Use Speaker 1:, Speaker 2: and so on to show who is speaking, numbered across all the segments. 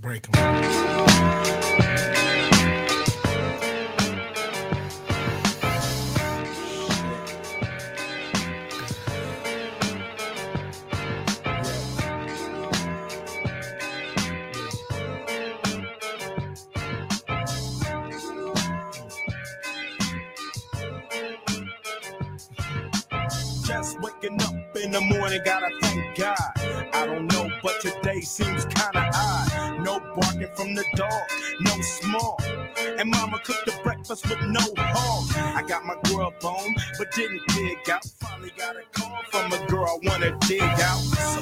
Speaker 1: Break them.
Speaker 2: Just waking up in the morning, gotta thank God. I don't know, but today seems the dog, no small. And mama cooked the breakfast with no hog. I got my grub on, but didn't dig out. Finally got a call from a girl I wanna dig out.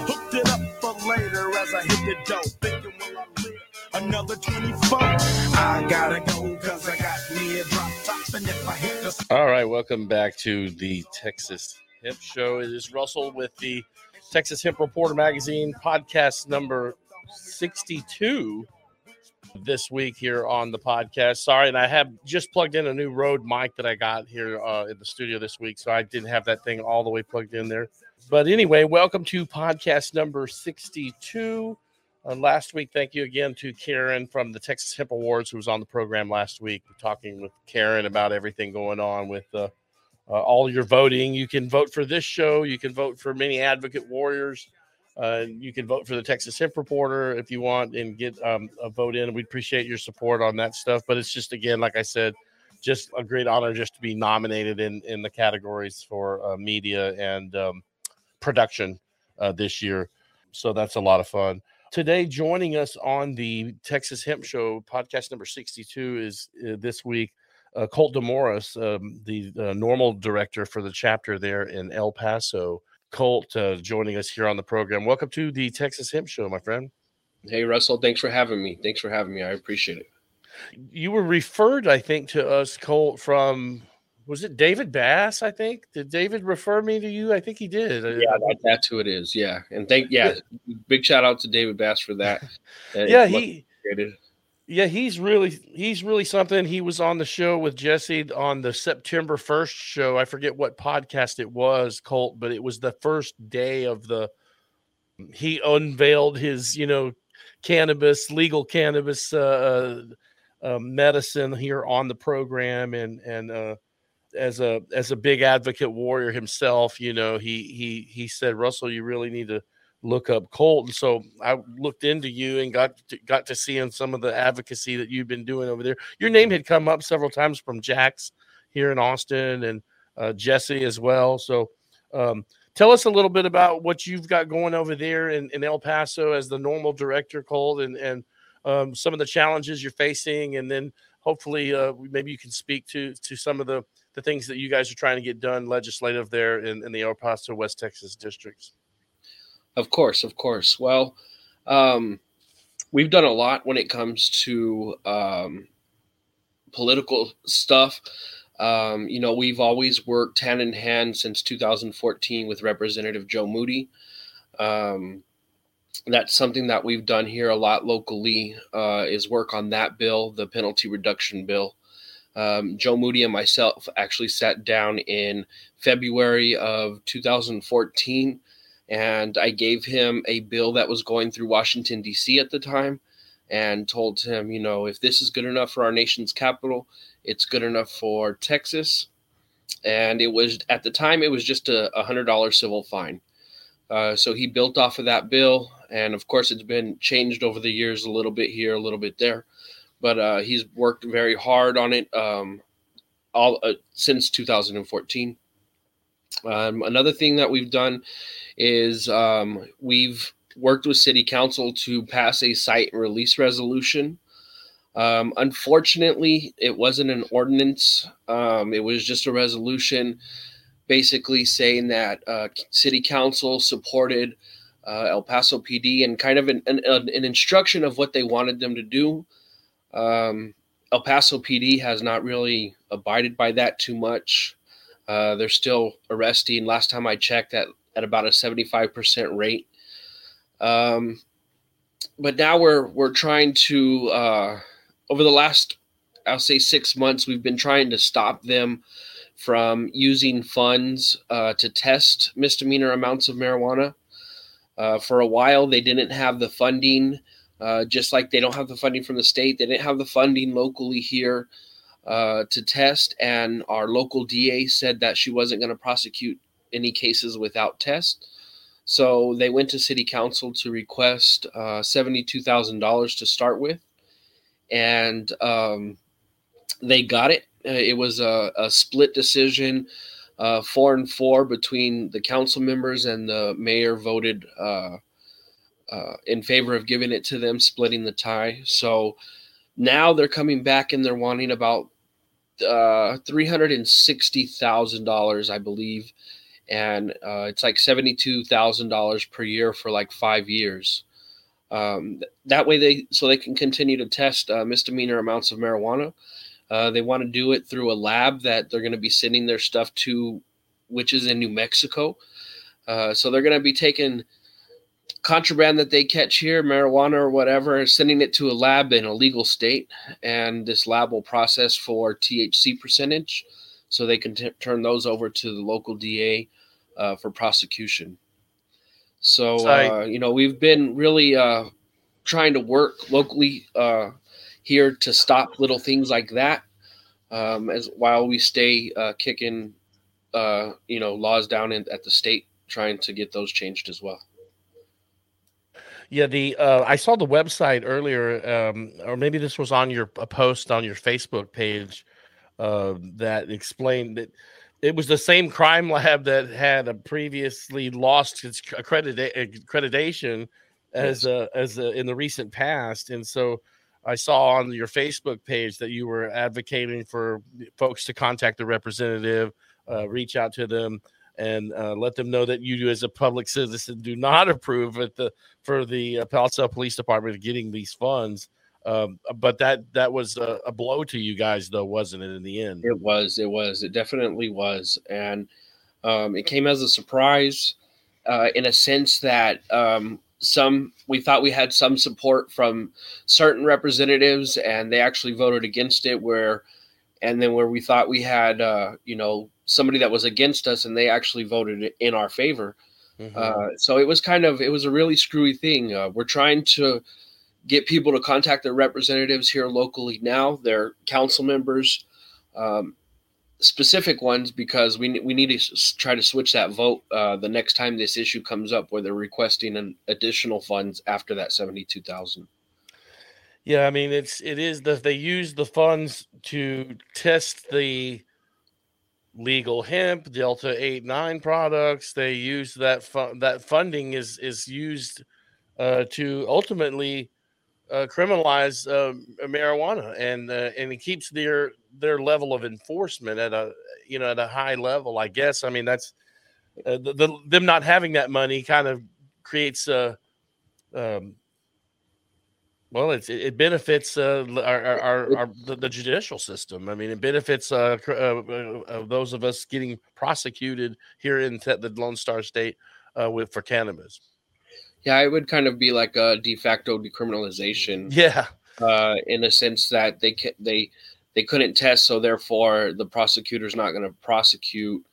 Speaker 2: Hooked it up for later as I hit the dough. Thinking, will I live another 24? I gotta go, cause I got me a drop top. And if I hit the
Speaker 3: All right, welcome back to the Texas Hemp Show. It is Russell with the Texas Hemp Reporter Magazine podcast number 62 this week here on the podcast. Sorry, and I have just plugged in a new Rode mic that I got here uh, in the studio this week, so I didn't have that thing all the way plugged in there. But anyway, welcome to podcast number 62. Uh, last week, thank you again to Karen from the Texas Hemp Awards, who was on the program last week, talking with Karen about everything going on with uh, uh, all your voting. You can vote for this show. You can vote for many advocate warriors. Uh, you can vote for the Texas Hemp Reporter if you want and get um, a vote in. We appreciate your support on that stuff. But it's just, again, like I said, just a great honor just to be nominated in, in the categories for uh, media and um, production uh, this year. So that's a lot of fun. Today, joining us on the Texas Hemp Show podcast number 62 is uh, this week uh, Colt DeMorris, um, the uh, NORML director for the chapter there in El Paso. Colt uh, joining us here on the program. Welcome to the Texas Hemp Show, my friend.
Speaker 4: Hey Russell, thanks for having me. Thanks for having me. I appreciate it.
Speaker 3: You were referred, I think, to us, Colt, from was it David Bass? I think did David refer me to you? I think he did. Uh,
Speaker 4: Yeah, that, that's who it is. Yeah, and thank yeah, big shout out to David Bass for that.
Speaker 3: Yeah, he. Yeah, he's really he's really something. He was on the show with Jesse on the September 1st show. I forget what podcast it was, Colt, but it was the first day of the he unveiled his, you know, cannabis, legal cannabis uh, uh medicine here on the program and and uh as a as a big advocate warrior himself, you know, he he he said, Russell, you really need to look up Colt. And so I looked into you and got to, got to seeing some of the advocacy that you've been doing over there. Your name had come up several times from Jax here in Austin and uh, Jesse as well. So um, tell us a little bit about what you've got going over there in, in El Paso as the NORML director, Colt, and and um, some of the challenges you're facing, and then hopefully uh, maybe you can speak to to some of the the things that you guys are trying to get done legislative there in, in the El Paso West Texas districts.
Speaker 4: Of course, of course. Well, um, we've done a lot when it comes to um, political stuff. Um, you know, we've always worked hand in hand since 2014 with Representative Joe Moody. Um, that's something that we've done here a lot locally uh, is work on that bill, the penalty reduction bill. Um, Joe Moody and myself actually sat down in February of 2014 and I gave him a bill that was going through Washington, D.C. at the time, and told him, you know, if this is good enough for our nation's capital, it's good enough for Texas. And it was at the time, it was just a $100 civil fine. Uh, so he built off of that bill. And of course, it's been changed over the years a little bit here, a little bit there. But uh, he's worked very hard on it um, all uh, since 2014. Um, another thing that we've done is um, we've worked with city council to pass a cite release resolution. Um, unfortunately, it wasn't an ordinance. Um, it was just a resolution basically saying that uh, city council supported uh, El Paso PD and kind of an, an, an, instruction of what they wanted them to do. Um, El Paso PD has not really abided by that too much. Uh, they're still arresting. Last time I checked, at about a seventy five percent rate. Um, but now we're we're trying to uh, over the last I'll say six months we've been trying to stop them from using funds uh, to test misdemeanor amounts of marijuana. Uh, for a while, they didn't have the funding Uh, just like they don't have the funding from the state, they didn't have the funding locally here uh, to test, and our local DA said that she wasn't going to prosecute any cases without test. So they went to city council to request uh, $72,000 to start with. And um, they got it. Uh, it was a, a split decision, uh, four and four between the council members, and the mayor voted uh, uh, in favor of giving it to them, splitting the tie. So now they're coming back and they're wanting about uh, $360,000, I believe and uh, it's like seventy-two thousand dollars per year for like five years. Um, that way, they so they can continue to test uh, misdemeanor amounts of marijuana. Uh, they want to do it through a lab that they're going to be sending their stuff to, which is in New Mexico. Uh, so they're going to be taking contraband that they catch here, marijuana or whatever, sending it to a lab in a legal state, and this lab will process for THC percentage, so they can t- turn those over to the local DA uh, for prosecution. So, uh, you know, we've been really uh, trying to work locally uh, here to stop little things like that, um, as while we stay uh, kicking, uh, you know, laws down in, at the state, trying to get those changed as well.
Speaker 3: Yeah, the uh, I saw the website earlier, um, or maybe this was on your a post on your Facebook page uh, that explained that it was the same crime lab that had previously lost its accredita- accreditation as yes. uh, as uh, in the recent past, and so I saw on your Facebook page that you were advocating for folks to contact the representative, uh, reach out to them, and uh, let them know that you, as a public citizen, do not approve at the for the uh, Palo Alto Police Department getting these funds. Um, but that that was a, a, blow to you guys, though, wasn't it? In the end,
Speaker 4: it was. It was. It definitely was, and um, it came as a surprise, uh, in a sense that um, some we thought we had some support from certain representatives, and they actually voted against it. Where, and then where we thought we had, uh, you know, somebody that was against us, and they actually voted in our favor. Mm-hmm. Uh, so it was kind of it was a really screwy thing. Uh, we're trying to get people to contact their representatives here locally now, their council members, um, specific ones, because we we need to try to switch that vote uh, the next time this issue comes up, where they're requesting an additional funds after that seventy two thousand.
Speaker 3: Yeah, I mean it's it is that they use the funds to test the legal hemp delta 8 9 products they use that fu- that funding is is used uh, to ultimately uh, criminalize uh, marijuana, and uh, and it keeps their their level of enforcement at a you know at a high level. I guess. I mean, that's uh, the, the, them not having that money kind of creates a. Um, well, it's, it benefits uh, our, our, our the, the, judicial system. I mean, it benefits uh, uh, uh, those of us getting prosecuted here in the Lone Star State uh, with for cannabis.
Speaker 4: Yeah, it would kind of be like a de facto decriminalization.
Speaker 3: Yeah.
Speaker 4: Uh, in a sense that they they they couldn't test, so therefore the prosecutor's not going to prosecute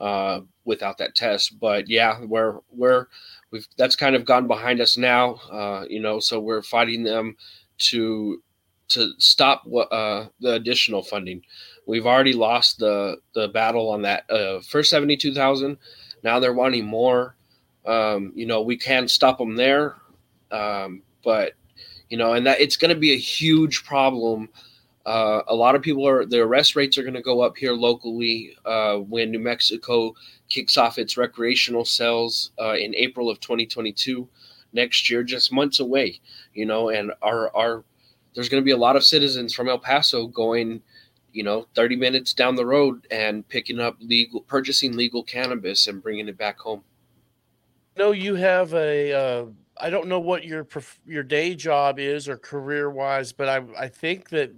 Speaker 4: uh, without that test. But yeah, we're we're we've that's kind of gone behind us now. Uh, you know, so we're fighting them to to stop uh, the additional funding. We've already lost the the battle on that uh, first seventy two thousand. Now they're wanting more. Um, you know, we can stop them there, um, but you know, and that it's going to be a huge problem. Uh, a lot of people are the arrest rates are going to go up here locally uh, when New Mexico kicks off its recreational sales uh, in April of 2022 next year, just months away. You know, and our our there's going to be a lot of citizens from El Paso going, you know, 30 minutes down the road and picking up legal, purchasing legal cannabis and bringing it back home
Speaker 3: No, you have a. Uh, I don't know what your your day job is or career wise, but I I think that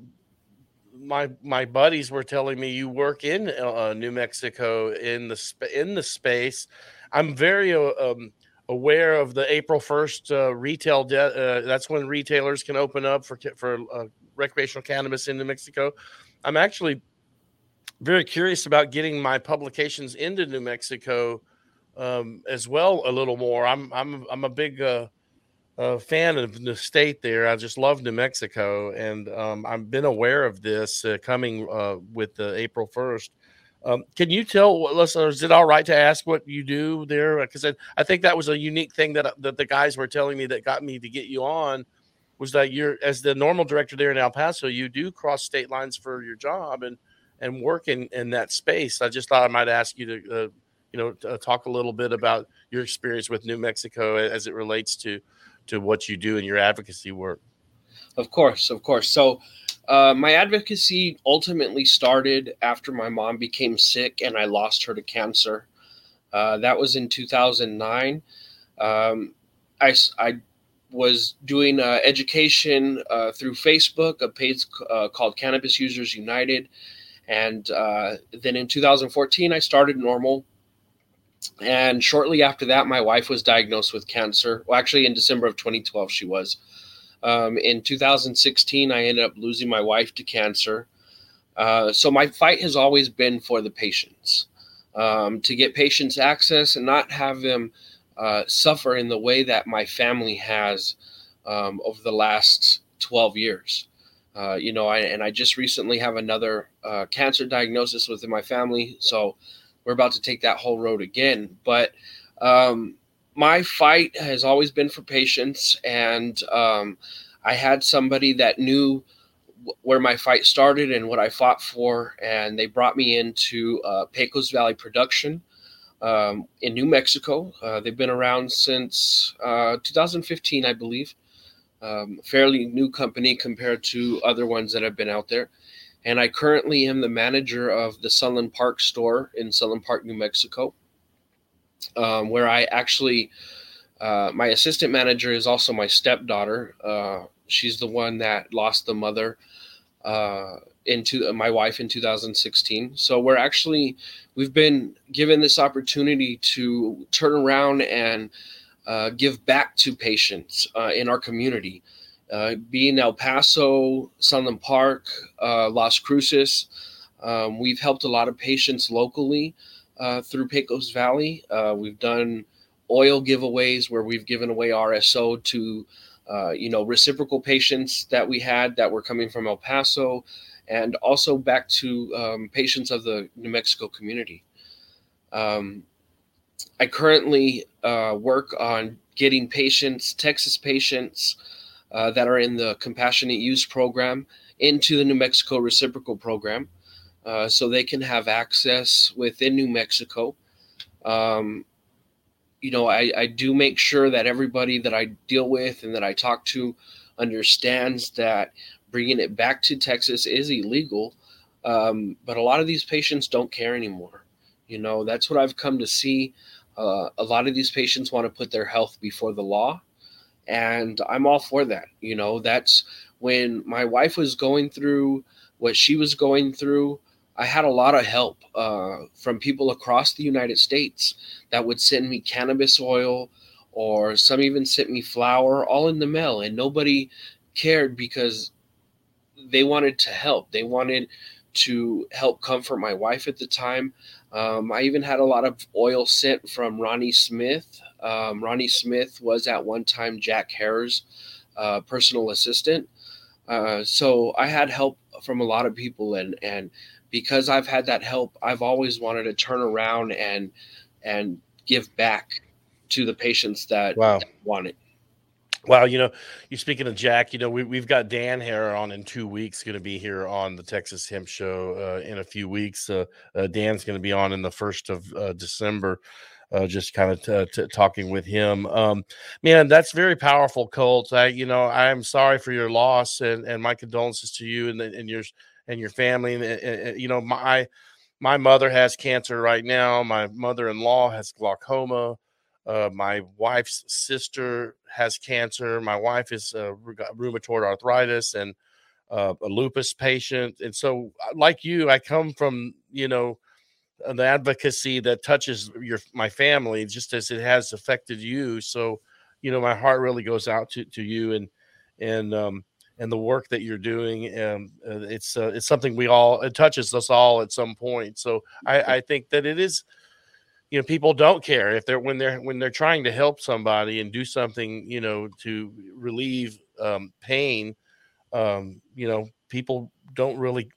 Speaker 3: my my buddies were telling me you work in uh, New Mexico in the sp- in the space. I'm very uh, um, aware of the April 1st uh, retail. De- uh, that's when retailers can open up for for uh, recreational cannabis in New Mexico. I'm actually very curious about getting my publications into New Mexico um, as well a little more. I'm I'm I'm a big uh, a fan of the state there. I just love New Mexico, and um, I've been aware of this uh, coming uh, with the April first. Um, can you tell listeners? Is it all right to ask what you do there? Because I, I think that was a unique thing that that the guys were telling me that got me to get you on was that you're as the NORML director there in El Paso, you do cross state lines for your job and and work in in that space. I just thought I might ask you to uh, you know to talk a little bit about your experience with New Mexico as it relates to to what you do in your advocacy work.
Speaker 4: Of course, of course. So uh, my advocacy ultimately started after my mom became sick and I lost her to cancer. Uh, that was in 2009. Um, I, I was doing uh, education uh, through Facebook, a page uh, called Cannabis Users United. And uh, then in 2014, I started NORML. And shortly after that, my wife was diagnosed with cancer. Well, actually, in December of 2012, she was. Um, in 2016, I ended up losing my wife to cancer. Uh, so my fight has always been for the patients um, to get patients access and not have them uh, suffer in the way that my family has um, over the last 12 years. Uh, you know, I, and I just recently have another uh, cancer diagnosis within my family. So we're about to take that whole road again. But um, my fight has always been for patients, and um, I had somebody that knew where my fight started and what I fought for, and they brought me into uh, Pecos Valley Production um, in New Mexico. Uh, they've been around since uh, 2015, I believe. Um, fairly new company compared to other ones that have been out there. And I currently am the manager of the Sunland Park store in Sunland Park, New Mexico um, where I actually, uh, my assistant manager is also my stepdaughter. Uh, she's the one that lost the mother uh, into my wife in 2016. So we're actually, we've been given this opportunity to turn around and uh, give back to patients uh, in our community. Being El Paso, Sunland Park, Las Cruces, um, we've helped a lot of patients locally uh, through Pecos Valley. Uh, we've done oil giveaways where we've given away RSO to, uh, you know, reciprocal patients that we had that were coming from El Paso, and also back to um, patients of the New Mexico community. Um, I currently uh, work on getting patients, Texas patients uh, that are in the compassionate use program, into the New Mexico reciprocal program. Uh, so they can have access within New Mexico. Um, you know, I, I do make sure that everybody that I deal with and that I talk to understands that bringing it back to Texas is illegal. Um, but a lot of these patients don't care anymore. You know, that's what I've come to see. Uh, a lot of these patients want to put their health before the law. And I'm all for that. You know, that's when my wife was going through what she was going through. I had a lot of help uh, from people across the United States that would send me cannabis oil or some even sent me flower all in the mail and nobody cared because they wanted to help. They wanted to help comfort my wife at the time. Um, I even had a lot of oil sent from Ronnie Smith. Um, Ronnie Smith was at one time Jack Herer uh, personal assistant. Uh, so I had help from a lot of people and and because I've had that help, I've always wanted to turn around and and give back to the patients that,
Speaker 3: wow.
Speaker 4: that want it.
Speaker 3: Wow, you know, you're speaking of Jack. You know, we, we've got Dan Herer on in two weeks, going to be here on the Texas Hemp Show uh, in a few weeks. Uh, uh, Dan's going to be on in the first of uh, December, uh, just kind of t- t- talking with him. Um, man, that's very powerful, Colt. I, you know, I'm sorry for your loss and, and my condolences to you and, and your and your family. And, and, you know, my my mother has cancer right now. My mother-in-law has glaucoma. Uh, my wife's sister has cancer. My wife is uh, rheumatoid arthritis and uh, a lupus patient. And so, uh, like you, I come from you know the advocacy that touches your my family just as it has affected you. So, you know, my heart really goes out to to you and and um, and the work that you're doing. And uh, it's uh, it's something we all it touches us all at some point. So I, I think that it is you know people don't care if they're when they're when they're trying to help somebody and do something you know to relieve um, pain um, you know people don't really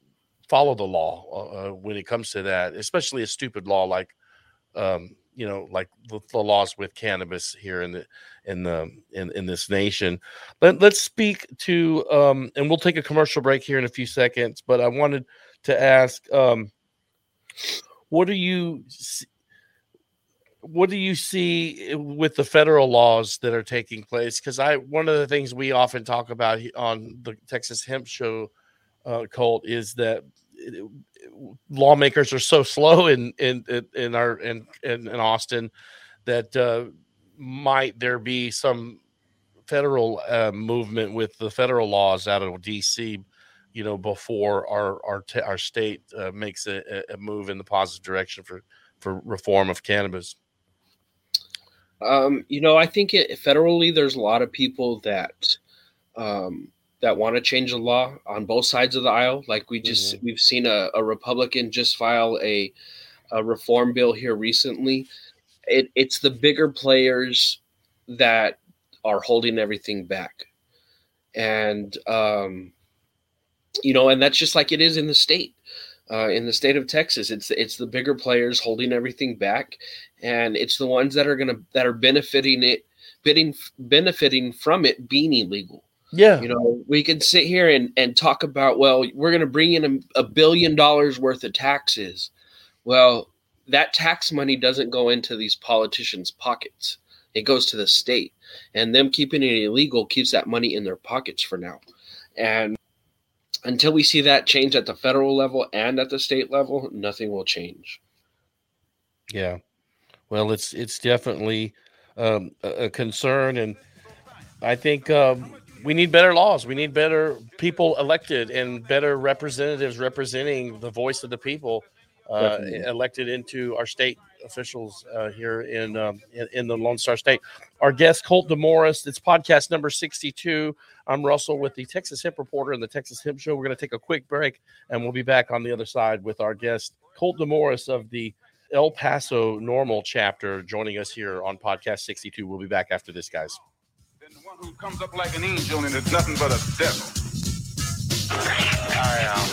Speaker 3: follow the law uh, uh, when it comes to that especially a stupid law like um, you know like the, the, laws with cannabis here in the in the in, in this nation Let, let's speak to um, and we'll take a commercial break here in a few seconds but i wanted to ask um, what do you what do you see with the federal laws that are taking place? Because I one of the things we often talk about on the Texas Hemp Show, uh, Colt, is that it, lawmakers are so slow in in in our in in, in Austin that uh, might there be some federal uh, movement with the federal laws out of DC, you know, before our our t- our state uh, makes a, a move in the positive direction for for reform of cannabis.
Speaker 4: Um, you know, I think it, federally, there's a lot of people that um, that want to change the law on both sides of the aisle. Like we just mm-hmm. we've seen a, a, Republican just file a, a reform bill here recently. It, it's the bigger players that are holding everything back, and um, you know, and that's just like it is in the state uh, in the state of Texas. It's it's the bigger players holding everything back, and it's the ones that are gonna that are benefiting it, bidding benefiting from it being illegal.
Speaker 3: Yeah,
Speaker 4: you know, we can sit here and and talk about well, we're gonna bring in a, a billion dollars worth of taxes. Well, that tax money doesn't go into these politicians' pockets. It goes to the state, and them keeping it illegal keeps that money in their pockets for now. And until we see that change at the federal level and at the state level, nothing will change.
Speaker 3: Yeah, well, it's it's definitely um, a, a, concern, and I think um, we need better laws. We need better people elected and better representatives representing the voice of the people uh, elected into our state officials uh, here in, um, in, in the Lone Star State. Our guest Colt DeMorris. It's podcast number sixty-two. I'm Russell with the Texas Hemp Reporter and the Texas Hemp Show. We're going to take a quick break, and we'll be back on the other side with our guest Colt DeMorris of the El Paso NORML chapter, joining us here on podcast sixty-two. We'll be back after this, guys.
Speaker 2: Then the one who comes up like an angel and is nothing but a devil.
Speaker 1: I um,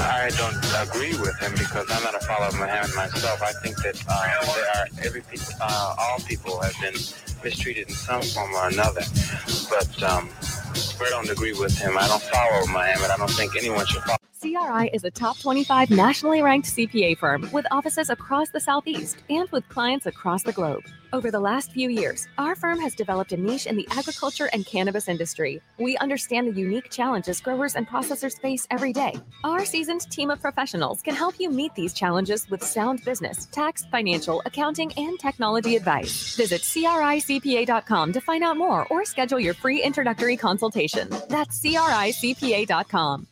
Speaker 1: I don't agree with him because I'm not a follower of Muhammad myself. I think that uh, there are every uh, all people have been mistreated in some form or another. But um, I don't agree with him. I don't follow Muhammad. I don't think anyone should follow.
Speaker 5: CRI is a top 25 nationally ranked CPA firm with offices across the Southeast and with clients across the globe. Over the last few years, our firm has developed a niche in the agriculture and cannabis industry. We understand the unique challenges growers and processors face every day. Our seasoned team of professionals can help you meet these challenges with sound business, tax, financial, accounting, and technology advice. Visit CRICPA.com to find out more or schedule your free introductory consultation. That's CRICPA.com.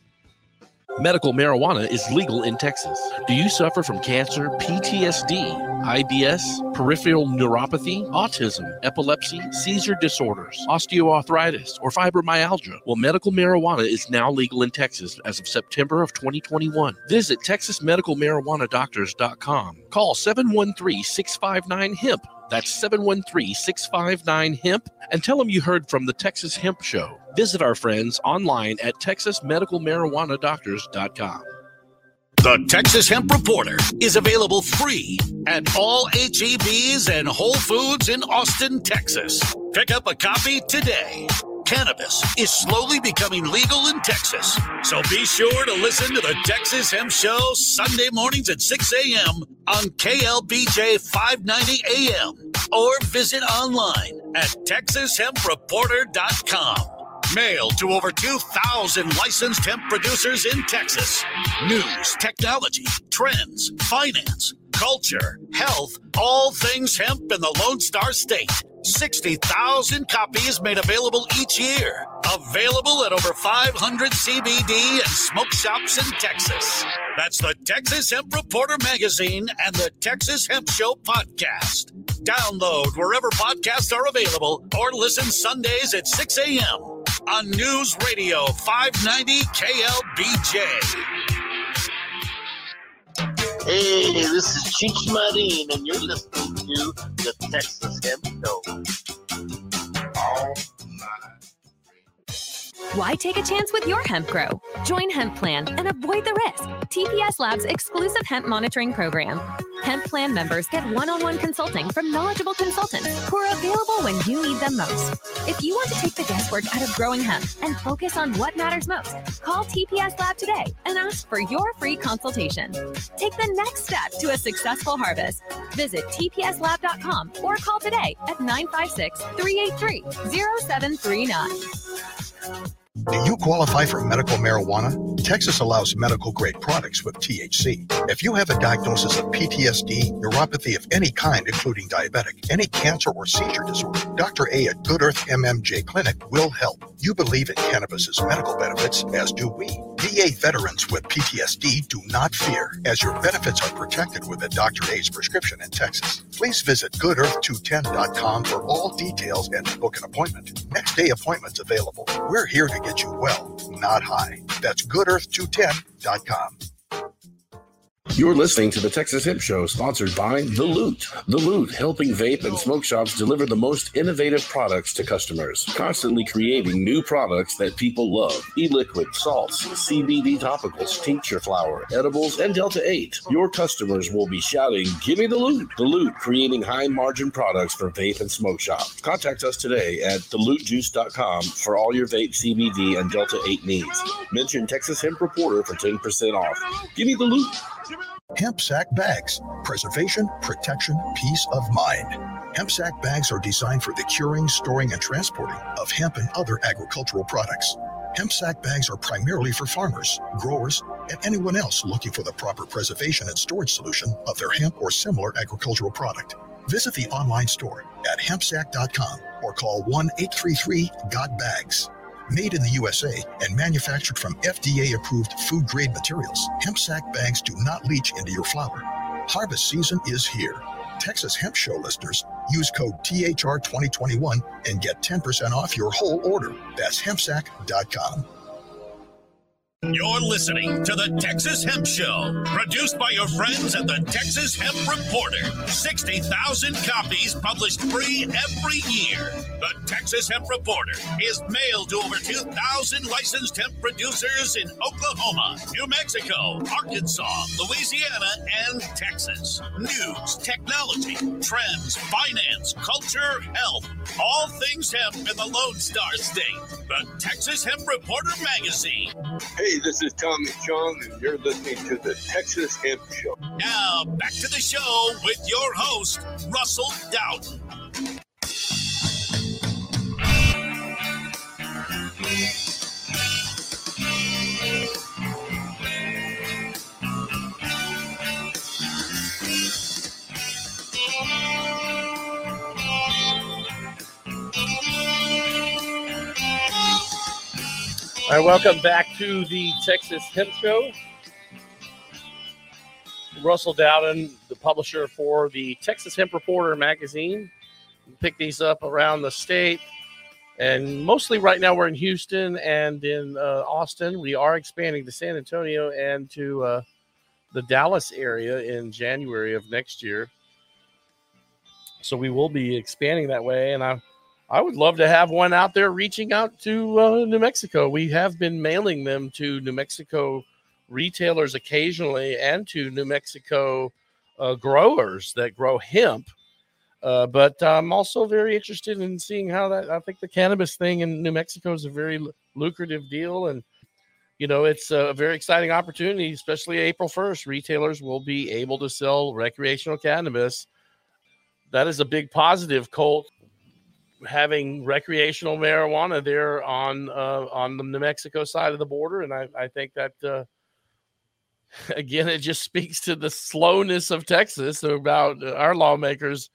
Speaker 3: Medical marijuana is legal in Texas. Do you suffer from cancer, PTSD, IBS, peripheral neuropathy, autism, epilepsy, seizure disorders, osteoarthritis, or fibromyalgia? Well, medical marijuana is now legal in Texas as of September of 2021. Visit texasmedicalmarijuanadoctors.com. Call 713-659-HEMP. That's 713-659-HEMP and tell them you heard from the Texas Hemp Show. Visit our friends online at texasmedicalmarijuanadoctors.com.
Speaker 6: The Texas Hemp Reporter is available free at all HEBs and Whole Foods in Austin, Texas. Pick up a copy today. Cannabis is slowly becoming legal in Texas, so be sure to listen to the Texas Hemp Show Sunday mornings at 6 a.m. on KLBJ 590 AM or visit online at texashempreporter.com. Mailed to over 2,000 licensed hemp producers in Texas. News, technology, trends, finance, culture, health, all things hemp in the Lone Star State. 60,000 copies made available each year. Available at over 500 CBD and smoke shops in Texas. That's the Texas Hemp Reporter magazine and the Texas Hemp Show podcast. Download wherever podcasts are available or listen Sundays at 6 a.m on News Radio 590 KLBJ.
Speaker 7: Hey, this is Cheech Marin, and you're listening to the Texas Hemp Show.
Speaker 5: Why take a chance with your hemp grow? Join Hemp Plan and avoid the risk. TPS Labs exclusive hemp monitoring program. Hemp Plan members get one on one consulting from knowledgeable consultants who are available when you need them most. If you want to take the guesswork out of growing hemp and focus on what matters most, call TPS Lab today and ask for your free consultation. Take the next step to a successful harvest. Visit tpslab.com or call today at 956 383 0739.
Speaker 8: Do you qualify for medical marijuana? Texas allows medical grade products with THC. If you have a diagnosis of PTSD, neuropathy of any kind, including diabetic, any cancer or seizure disorder, Dr. A at Good Earth MMJ Clinic will help. You believe in cannabis's medical benefits, as do we. VA veterans with PTSD do not fear, as your benefits are protected with a Dr. A's prescription in Texas. Please visit goodearth210.com for all details and to book an appointment. Next day appointments available. We're here to get you well, not high. That's goodearth210.com.
Speaker 3: You're listening to the Texas Hemp Show, sponsored by The Loot. The Loot, helping vape and smoke shops deliver the most innovative products to customers, constantly creating new products that people love. E-liquid, salts, CBD topicals, tincture flower, edibles, and Delta 8. Your customers will be shouting, Give me the loot! The Loot, creating high margin products for vape and smoke shops. Contact us today at thelootjuice.com for all your vape, CBD, and Delta 8 needs. Mention Texas Hemp Reporter for 10% off. Give me the loot!
Speaker 8: Hemp sack bags. Preservation, protection, peace of mind. Hemp sack bags are designed for the curing, storing, and transporting of hemp and other agricultural products. Hemp sack bags are primarily for farmers, growers, and anyone else looking for the proper preservation and storage solution of their hemp or similar agricultural product. Visit the online store at hempsack.com or call 1 833 GOT BAGS. Made in the USA and manufactured from FDA approved food grade materials, hemp sack bags do not leach into your flower. Harvest season is here. Texas Hemp Show listeners use code THR2021 and get 10% off your whole order. That's hempsack.com.
Speaker 6: You're listening to the Texas Hemp Show, produced by your friends at the Texas Hemp Reporter. 60,000 copies published free every year. The Texas Hemp Reporter is mailed to over 2,000 licensed hemp producers in Oklahoma, New Mexico, Arkansas, Louisiana, and Texas. News, technology, trends, finance, culture, health, all things hemp in the Lone Star State. The Texas Hemp Reporter Magazine.
Speaker 9: Hey, this is Tommy Chong, and you're listening to the Texas Hemp Show.
Speaker 6: Now, back to the show with your host, Russell Dowden.
Speaker 3: All right, welcome back to the Texas Hemp Show. Russell Dowden, the publisher for the Texas Hemp Reporter magazine. We pick these up around the state, and mostly right now we're in Houston and in uh, Austin. We are expanding to San Antonio and to uh, the Dallas area in January of next year. So we will be expanding that way, and I I would love to have one out there reaching out to uh, New Mexico. We have been mailing them to New Mexico retailers occasionally and to New Mexico uh, growers that grow hemp. Uh, but I'm also very interested in seeing how that. I think the cannabis thing in New Mexico is a very lucrative deal, and you know it's a very exciting opportunity. Especially April 1st, retailers will be able to sell recreational cannabis. That is a big positive, Colt having recreational marijuana there on uh, on the New Mexico side of the border, and I, I think that uh, again it just speaks to the slowness of Texas about our lawmakers.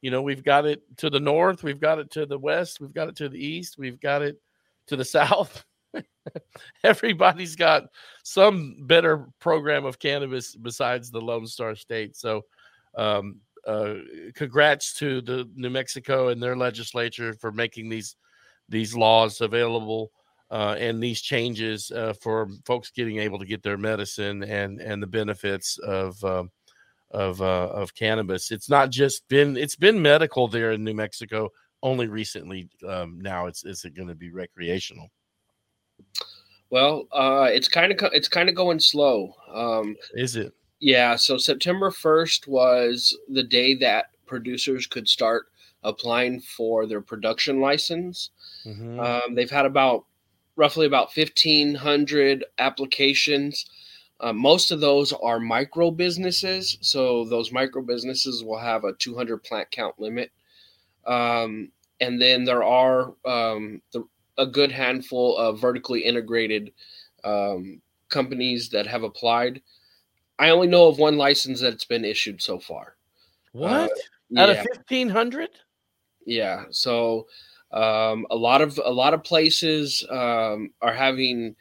Speaker 3: You know, we've got it to the north, we've got it to the west, we've got it to the east, we've got it to the south. Everybody's got some better program of cannabis besides the Lone Star State. So, um, uh, congrats to the New Mexico and their legislature for making these these laws available uh, and these changes uh, for folks getting able to get their medicine and and the benefits of um, of uh, of cannabis. It's not just been it's been medical there in New Mexico only recently. Um, now it's is it going to be recreational?
Speaker 4: Well, uh, it's kind of it's kind of going slow. Um,
Speaker 3: is it?
Speaker 4: Yeah. So September first was the day that producers could start applying for their production license. Mm-hmm. Um, they've had about roughly about 1,500 applications. Uh, most of those are micro businesses. So those micro businesses will have a 200 plant count limit. Um, and then there are um, the, a good handful of vertically integrated um, companies that have applied. I only know of one license that's been issued so far.
Speaker 3: What? Uh, Out yeah. of 1,500?
Speaker 4: Yeah. So um, a lot of a lot of places um, are having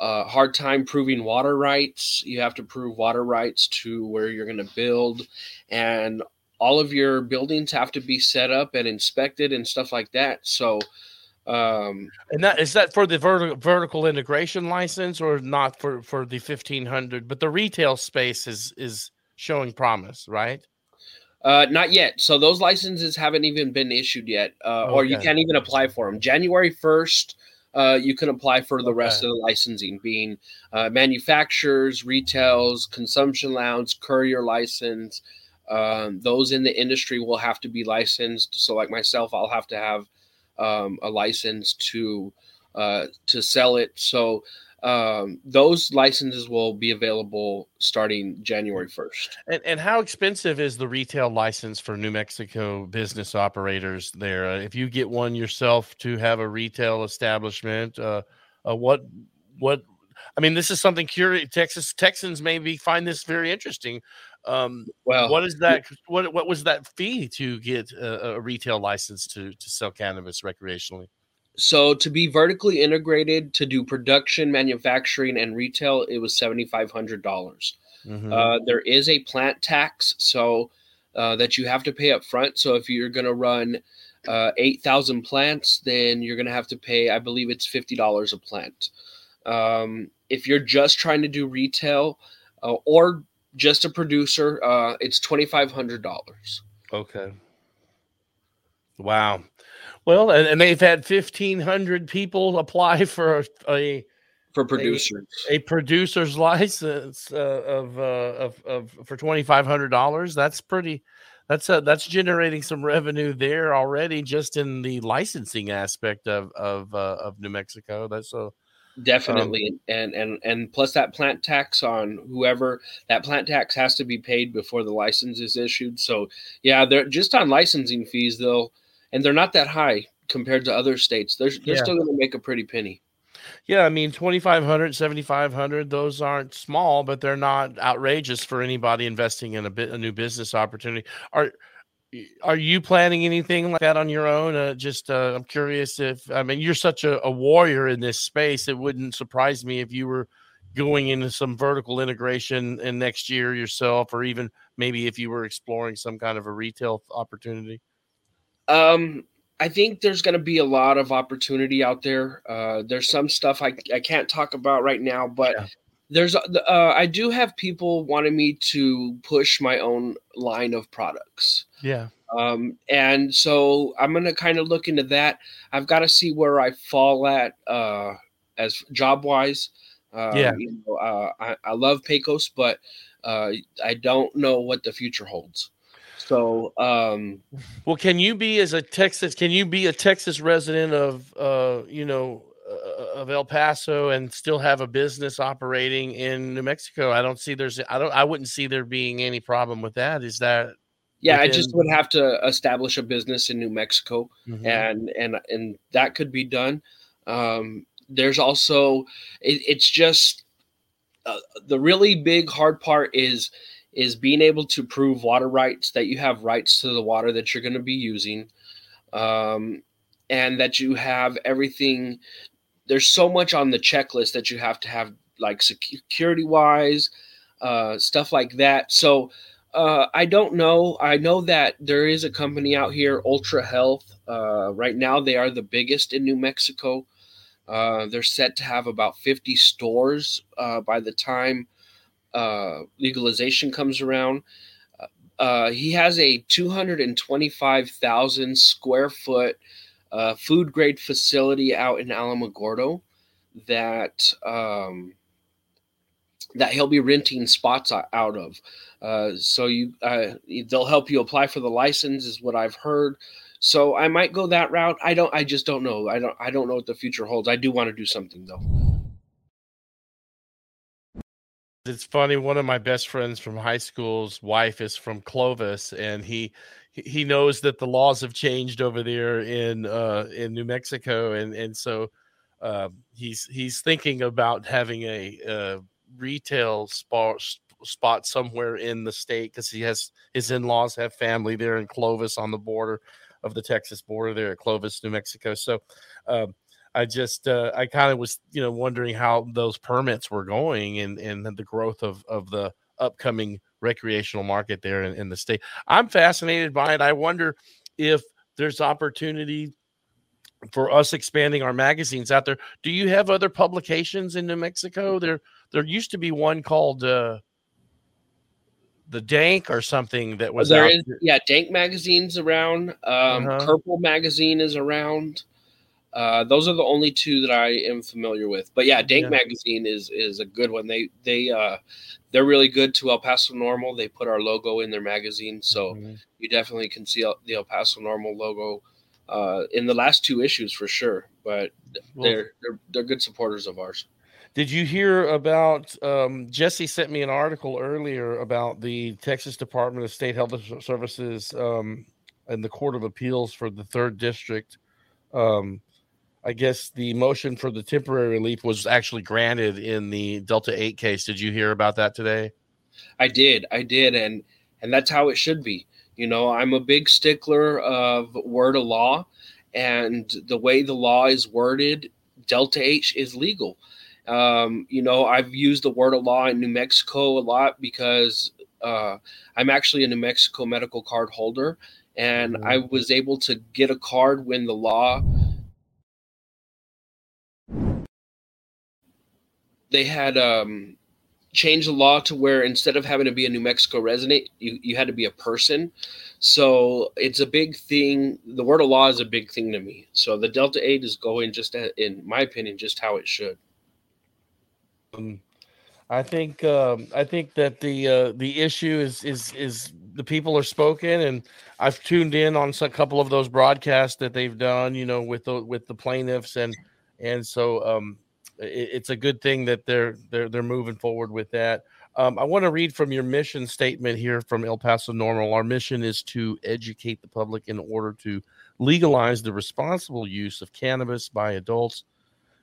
Speaker 4: a hard time proving water rights. You have to prove water rights to where you're going to build, and all of your buildings have to be set up and inspected and stuff like that. So, um,
Speaker 3: and that is that for the vertical vertical integration license or not for for the fifteen hundred? But the retail space is is showing promise, right?
Speaker 4: Uh, not yet. So those licenses haven't even been issued yet, uh, okay. or you can't even apply for them. January first, uh, you can apply for the okay. rest of the licensing, being uh, manufacturers, retails, consumption lounge, courier license. Um, those in the industry will have to be licensed. So, like myself, I'll have to have um, a license to uh, to sell it. So um, those licenses will be available starting January 1st.
Speaker 3: And, and, how expensive is the retail license for New Mexico business operators there? Uh, if you get one yourself to have a retail establishment, uh, uh, what, what, I mean, this is something curious. Texas Texans maybe find this very interesting. Um, well, what is that? What what was that fee to get a, a retail license to to sell cannabis recreationally?
Speaker 4: So to be vertically integrated to do production, manufacturing, and retail, it was seventy five hundred dollars. Mm-hmm. Uh, there is a plant tax, so uh, that you have to pay up front. So if you're going to run uh, eight thousand plants, then you're going to have to pay, I believe it's fifty dollars a plant. Um, if you're just trying to do retail uh, or just a producer, uh, it's twenty five hundred dollars.
Speaker 3: Okay. Wow. Well, and, and they've had fifteen hundred people apply for a,
Speaker 4: for producers
Speaker 3: a, a producer's license uh, of, uh, of of for twenty five hundred dollars. That's pretty. That's uh, that's generating some revenue there already, just in the licensing aspect of of uh, of New Mexico. That's so.
Speaker 4: Definitely, um, and and and plus that plant tax on whoever that plant tax has to be paid before the license is issued. So yeah, they're just on licensing fees. They'll and they're not that high compared to other states. They're they're yeah. still going to make a pretty penny.
Speaker 3: Yeah, I mean 2500 7500 those aren't small, but they're not outrageous for anybody investing in a bit a new business opportunity. Are are you planning anything like that on your own? Uh, just uh, I'm curious if I mean you're such a, a warrior in this space. It wouldn't surprise me if you were going into some vertical integration in next year yourself, or even maybe if you were exploring some kind of a retail opportunity.
Speaker 4: Um, I think there's going to be a lot of opportunity out there. Uh, there's some stuff I, I can't talk about right now, but yeah. There's uh, I do have people wanting me to push my own line of products.
Speaker 3: Yeah.
Speaker 4: Um, and so I'm to kind of look into that. I've got to see where I fall at uh, as job wise. Um, yeah. You know, uh, I, I love Pecos, but uh, I don't know what the future holds. So, um,
Speaker 3: well, can you be as a Texas? Can you be a Texas resident of, uh, you know, uh, of El Paso and still have a business operating in New Mexico? I don't see there's. I don't. I wouldn't see there being any problem with that. Is that?
Speaker 4: Yeah, within... I just would have to establish a business in New Mexico, mm-hmm. and and and that could be done. Um, there's also, it, it's just uh, the really big hard part is is being able to prove water rights that you have rights to the water that you're going to be using um, and that you have everything there's so much on the checklist that you have to have like security wise uh, stuff like that. So uh, i don't know. I know that there is a company out here ultra health. Uh, right now they are the biggest in new mexico. Uh, they're set to have about 50 stores uh, by the time uh, legalization comes around. He has a 225,000 square foot uh, food grade facility out in Alamogordo that um, that he'll be renting spots out of. Uh, so you uh, they'll help you apply for the license, is what I've heard. So I might go that route. I don't. I just don't know. I don't. I don't know what the future holds. I do want to do something though.
Speaker 3: It's funny. One of my best friends from high school's wife is from Clovis, and he he knows that the laws have changed over there in uh, in New Mexico, and and so uh, he's he's thinking about having a, a retail spot spot somewhere in the state because he has his in-laws have family there in Clovis on the border of the Texas border there at Clovis, New Mexico. So um, I just uh, I kind of was you know wondering how those permits were going and and the growth of of the upcoming recreational market there in, in the state. I'm fascinated by it. I wonder if there's opportunity for us expanding our magazines out there. Do you have other publications in New Mexico? There there used to be one called uh the Dank or something that was
Speaker 4: there is, yeah Dank magazines around um
Speaker 3: Uh-huh.
Speaker 4: Purple magazine is around uh those are the only two that I am familiar with but yeah Dank
Speaker 3: Yeah.
Speaker 4: magazine is is a good one they they uh they're really good to El Paso NORML they put our logo in their magazine so
Speaker 3: Mhm.
Speaker 4: you definitely can see the El Paso NORML logo uh in the last two issues for sure but they're they're they're good supporters of ours
Speaker 3: Did you hear about um, Jesse sent me an article earlier about the Texas Department of State Health Services um, and the Court of Appeals for the third district. Um, I guess the motion for the temporary relief was actually granted in the Delta 8 case. Did you hear about that today?
Speaker 4: I did, I did, and and that's how it should be. You know, I'm a big stickler of word of law, and the way the law is worded, Delta 8 is legal. Um, you know, I've used the word of law in New Mexico a lot because uh, I'm actually a New Mexico medical card holder, and I was able to get a card when the law they had um, changed the law to where instead of having to be a New Mexico resident, you, you had to be a person. So it's a big thing. The word of law is a big thing to me. So the Delta 8 is going just, a- in my opinion, just how it should.
Speaker 3: Um, I think um, I think that the uh, the issue is is is the people are spoken, and I've tuned in on a couple of those broadcasts that they've done, you know, with the with the plaintiffs, and and so um, it, it's a good thing that they're they're they're moving forward with that. Um, I want to read from your mission statement here from El Paso NORML. Our mission is to educate the public in order to legalize the responsible use of cannabis by adults.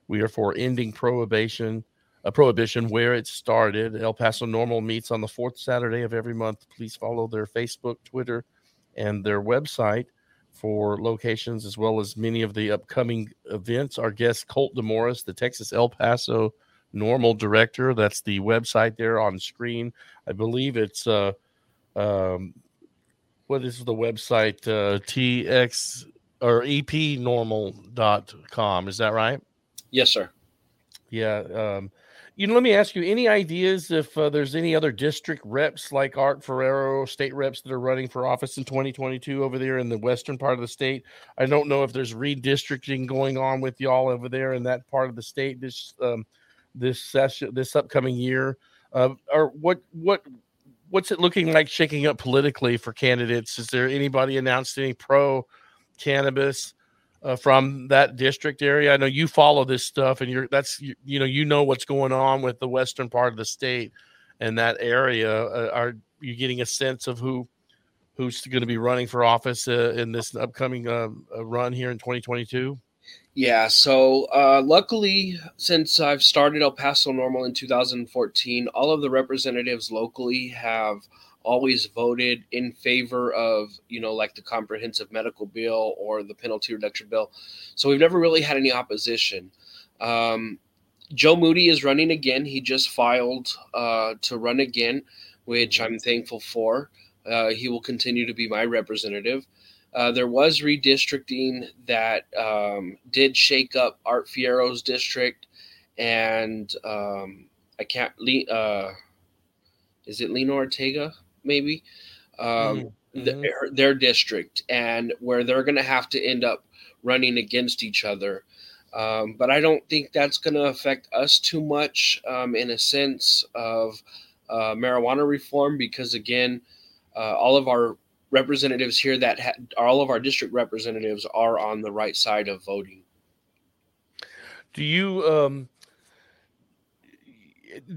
Speaker 3: We are for ending prohibition a prohibition where it started. El Paso NORML meets on the fourth Saturday of every month. Please follow their Facebook, Twitter, and their website for locations as well as many of the upcoming events. Our guest, Colt DeMorris, the Texas El Paso NORML Director. That's the website there on screen. I believe it's uh um what is the website? Uh TX or epnormal.com. Is that right?
Speaker 4: Yes, sir.
Speaker 3: Yeah. Um, you know, let me ask you any ideas if uh, there's any other district reps like Art Fierro, state reps that are running for office in 2022 over there in the western part of the state? I don't know if there's redistricting going on with y'all over there in that part of the state this um, this session, this upcoming year. Uh, or what what what's it looking like shaking up politically for candidates? Is there anybody announced any pro cannabis? Uh, from that district area. I know you follow this stuff, and you're that's you, you know you know what's going on with the western part of the state and that area. Uh, are you getting a sense of who who's going to be running for office uh, in this upcoming uh, uh, run here in 2022?
Speaker 4: Yeah, so uh, luckily, since I've started El Paso NORML in 2014, all of the representatives locally have always voted in favor of, you know, like the comprehensive medical bill or the penalty reduction bill. So we've never really had any opposition. Um, Joe Moody is running again. He just filed uh, to run again, which I'm thankful for. Uh, he will continue to be my representative. Uh, there was redistricting that um, did shake up Art Fierro's district, and um, I can't. Uh, is it Lina Ortega? Maybe um,
Speaker 3: Mm-hmm.
Speaker 4: their, their district, and where they're going to have to end up running against each other. Um, but I don't think that's going to affect us too much um, in a sense of uh, marijuana reform because, again, uh, all of our representatives here that ha- all of our district representatives are on the right side of voting.
Speaker 3: Do you um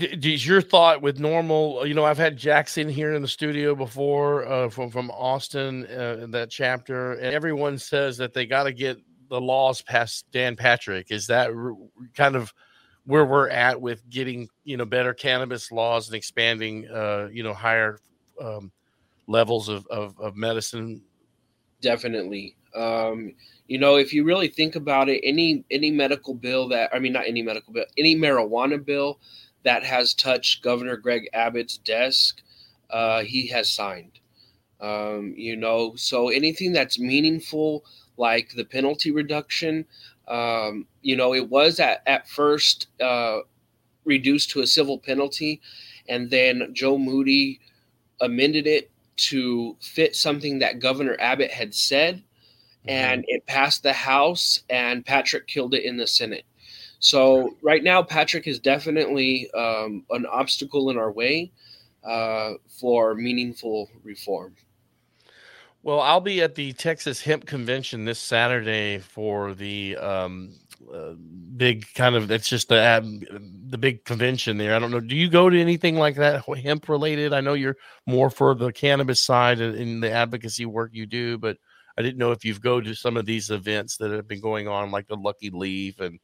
Speaker 3: is your thought with NORML you know i've had jackson here in the studio before uh, from from austin uh, that chapter and everyone says that they got to get the laws past dan patrick. Is that r- kind of where we're at with getting you know better cannabis laws and expanding uh, you know higher um, levels of, of, of medicine?
Speaker 4: Definitely. Um, you know if you really think about it any any medical bill that i mean not any medical bill any marijuana bill that has touched governor greg abbott's desk uh, he has signed um, you know so anything that's meaningful like the penalty reduction um, you know it was at, at first uh, reduced to a civil penalty and then joe moody amended it to fit something that Governor Abbott had said, and it passed the House, and Patrick killed it in the Senate. So right now, Patrick is definitely um, an obstacle in our way uh, for meaningful reform.
Speaker 3: Well, I'll be at the Texas Hemp Convention this Saturday for the um, uh, big kind of. It's just the ab- the big convention there. I don't know. Do you go to anything like that hemp related? I know you're more for the cannabis side in the advocacy work you do, but I didn't know if you've go to some of these events that have been going on, like the Lucky Leaf and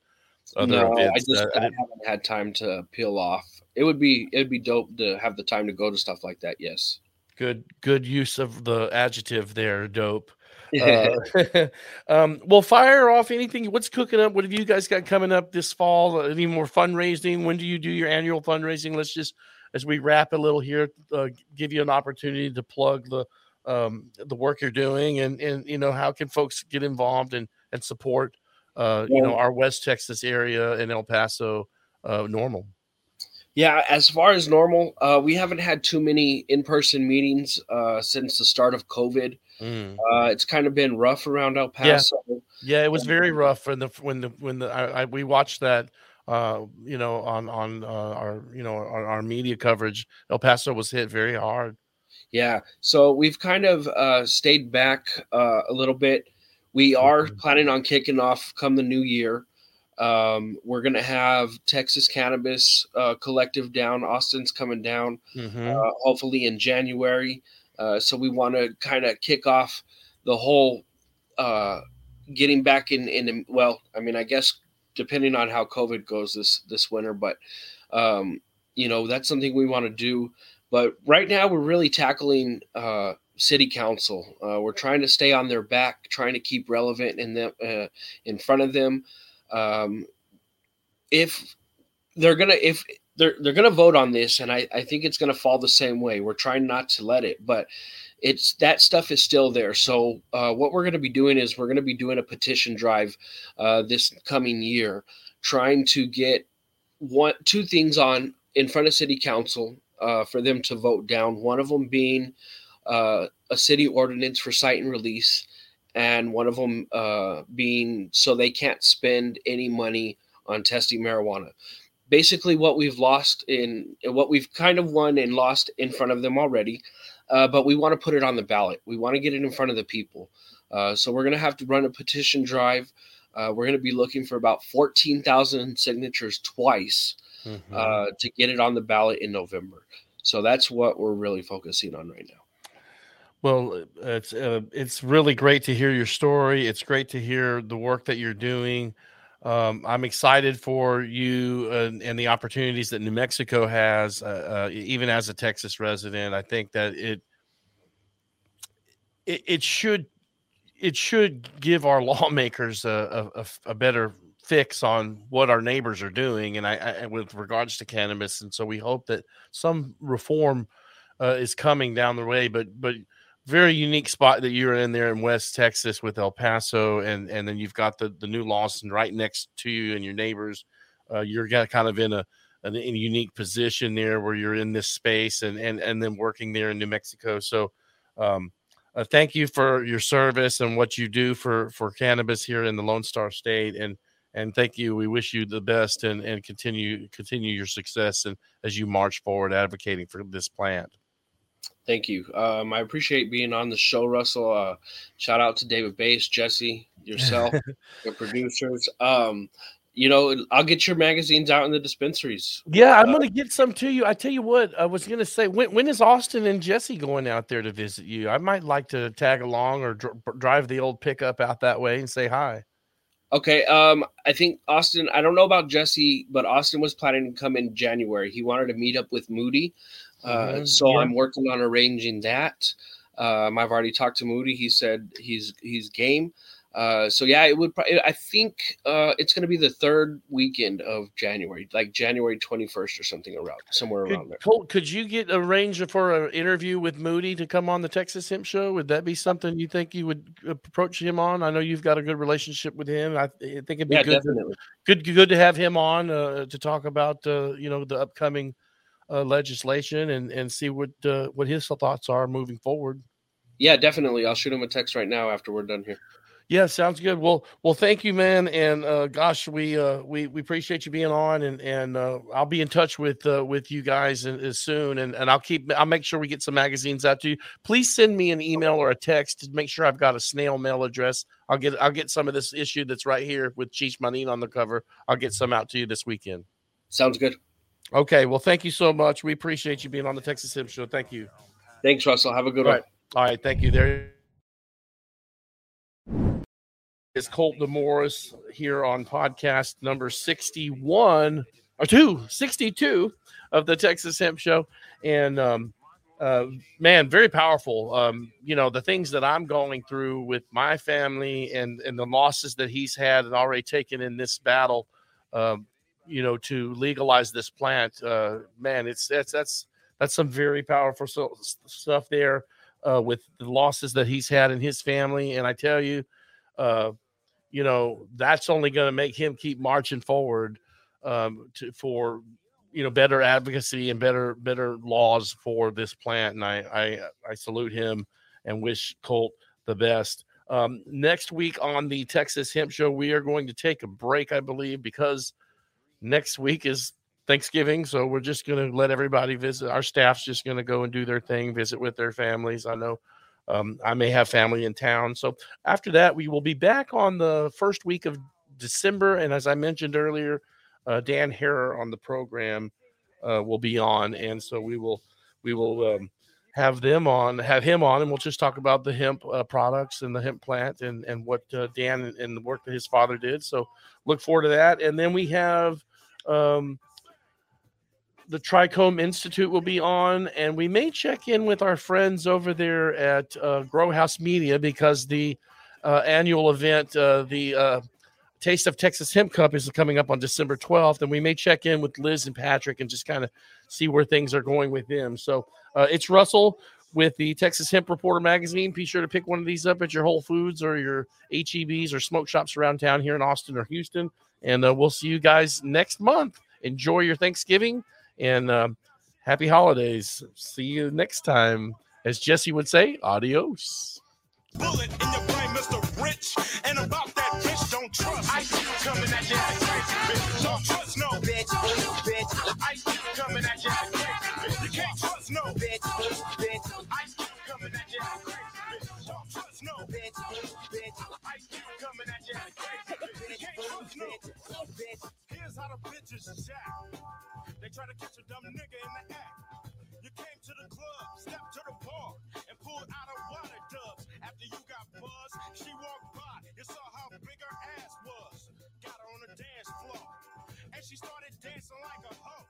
Speaker 3: other
Speaker 4: no, I just
Speaker 3: I
Speaker 4: haven't had time to peel off. It would be it'd be dope to have the time to go to stuff like that. Yes.
Speaker 3: good good use of the adjective there dope uh, um, well fire off anything what's cooking up what have you guys got coming up this fall any more fundraising when do you do your annual fundraising let's just as we wrap a little here uh, give you an opportunity to plug the um, the work you're doing and and you know how can folks get involved and and support uh, you know our west texas area and el paso uh, NORML
Speaker 4: Yeah, as far as NORML, uh, we haven't had too many in-person meetings uh, since the start of COVID.
Speaker 3: Mm.
Speaker 4: Uh, it's kind of been rough around El Paso.
Speaker 3: Yeah, it was very rough when the when the when the I, I, we watched that uh you know on on uh, our you know our, our media coverage El Paso was hit very hard.
Speaker 4: Yeah, so we've kind of uh, stayed back uh, a little bit. We are planning on kicking off come the new year. Um, we're gonna have Texas Cannabis uh, Collective down. Austin's coming down.
Speaker 3: Mhm.
Speaker 4: uh, hopefully in January. Uh, so we want to kind of kick off the whole uh, getting back in in well, I mean, I guess depending on how COVID goes this this winter, but um, you know that's something we want to do. But right now, we're really tackling uh, city council. Uh, we're trying to stay on their back, trying to keep relevant in them uh, in front of them. Um, if they're gonna if they're they're gonna vote on this, and I, I think it's gonna fall the same way. We're trying not to let it, but it's that stuff is still there. So uh, what we're gonna be doing is we're gonna be doing a petition drive uh, this coming year, trying to get one two things on in front of city council uh, for them to vote down. One of them being uh, a city ordinance for cite and release, and one of them uh, being so they can't spend any money on testing marijuana basically what we've lost in what we've kind of won and lost in front of them already. Uh, but we want to put it on the ballot. We want to get it in front of the people. Uh, so we're going to have to run a petition drive. Uh, we're going to be looking for about 14,000 signatures twice
Speaker 3: Mhm.
Speaker 4: uh, to get it on the ballot in November. So that's what we're really focusing on right now.
Speaker 3: Well, uh, it's uh, it's really great to hear your story. It's great to hear the work that you're doing. Um, I'm excited for you and, and the opportunities that New Mexico has. Uh, uh, even as a Texas resident, I think that it it, it should it should give our lawmakers a, a, a- a better fix on what our neighbors are doing, and I, I with regards to cannabis. And so we hope that some reform uh, is coming down the way. But but very unique spot that you're in there in West Texas with El Paso, and and then you've got the the new Lawson right next to you and your neighbors. Uh, you're kind of in a in a unique position there where you're in this space and and and then working there in New Mexico. So, um, uh, thank you for your service and what you do for for cannabis here in the Lone Star State, and and thank you. We wish you the best and and continue continue your success and as you march forward advocating for this plant.
Speaker 4: Thank you. Um, I appreciate being on the show, Russell. Uh, shout out to David Bass, Jesse, yourself, your producers. Um, you know, I'll get your magazines out in the dispensaries.
Speaker 3: Yeah, I'm uh, gonna get some to you. I tell you what, I was gonna say, when when is Austin and Jesse going out there to visit you? I might like to tag along or dr- drive the old pickup out that way and say hi.
Speaker 4: Okay, um, I think Austin. I don't know about Jesse, but Austin was planning to come in January. He wanted to meet up with Moody, mm-hmm. so yeah. I'm working on arranging that. Um, I've already talked to Moody. He said he's he's game. Uh, so yeah, it would. I think uh, it's going to be the third weekend of January, like January twenty first or something around somewhere
Speaker 3: could,
Speaker 4: around there.
Speaker 3: Colt, could you get arranged for an interview with Moody to come on the Texas Hemp Show? Would that be something you think you would approach him on? I know you've got a good relationship with him. I, think it'd be
Speaker 4: yeah,
Speaker 3: good,
Speaker 4: definitely.
Speaker 3: good, good to have him on uh, to talk about uh, you know the upcoming uh, legislation and and see what uh, what his thoughts are moving forward.
Speaker 4: Yeah, definitely. I'll shoot him a text right now after we're done here.
Speaker 3: Yeah, sounds good. Well, well, thank you, man. And uh, gosh, we uh, we we appreciate you being on, and and uh, I'll be in touch with uh, with you guys as soon, and and I'll keep I'll make sure we get some magazines out to you. Please send me an email or a text to make sure I've got a snail mail address. I'll get I'll get some of this issue that's right here with Cheech Marin on the cover. I'll get some out to you this weekend.
Speaker 4: Sounds good.
Speaker 3: Okay. Well, thank you so much. We appreciate you being on the Texas Hemp Show. Thank you.
Speaker 4: Thanks, Russell. Have a good
Speaker 3: All
Speaker 4: one.
Speaker 3: right. All right. Thank you. There is Colt DeMorris here on podcast number 61 or two, 62 of the Texas Hemp Show. And um, uh, man, very powerful. Um, you know, the things that I'm going through with my family and, and the losses that he's had and already taken in this battle, um, you know, to legalize this plant. Uh, man, it's that's that's that's some very powerful so, stuff there uh, with the losses that he's had in his family. And I tell you, uh, you know, that's only going to make him keep marching forward um, to, for you know better advocacy and better better laws for this plant. And I I, I salute him and wish Colt the best. Um, next week on the Texas Hemp Show, we are going to take a break, I believe, because next week is Thanksgiving. So we're just going to let everybody visit. Our staff's just going to go and do their thing, visit with their families. I know um, I may have family in town. So after that, we will be back on the first week of December. And as I mentioned earlier, uh, Dan Herer on the program uh, will be on, and so we will we will um, have them on, have him on, and we'll just talk about the hemp uh, products and the hemp plant and and what uh, Dan and, and, the work that his father did. So look forward to that. And then we have. Um, the Trichome Institute will be on, and we may check in with our friends over there at uh, Grow House Media because the uh, annual event, uh, the uh, Taste of Texas Hemp Cup, is coming up on December 12th, and we may check in with Liz and Patrick and just kind of see where things are going with them. So uh, it's Russell with the Texas Hemp Reporter magazine. Be sure to pick one of these up at your Whole Foods or your HEBs or smoke shops around town here in Austin or Houston. And uh, we'll see you guys next month. Enjoy your Thanksgiving and um, happy holidays. See you next time. As Jesse would say, adios. Bullet in your brain, Mr. Rich. And about that bitch, don't trust. I see you coming at you like crazy, bitch. Don't trust no bitch, bitch. I see you coming at you like crazy, bitch. You can't trust no bitch, bitch. I see you coming at you like crazy, bitch. Don't trust no bitch, bitch. I see you coming at you like crazy, Here's how the bitches. They try to catch a dumb nigga in the act. You came to the club, stepped to the bar, and pulled out a water dubs. After you got buzzed, she walked by. You saw how big her ass was. Got her on the dance floor, and she started dancing like a hoe.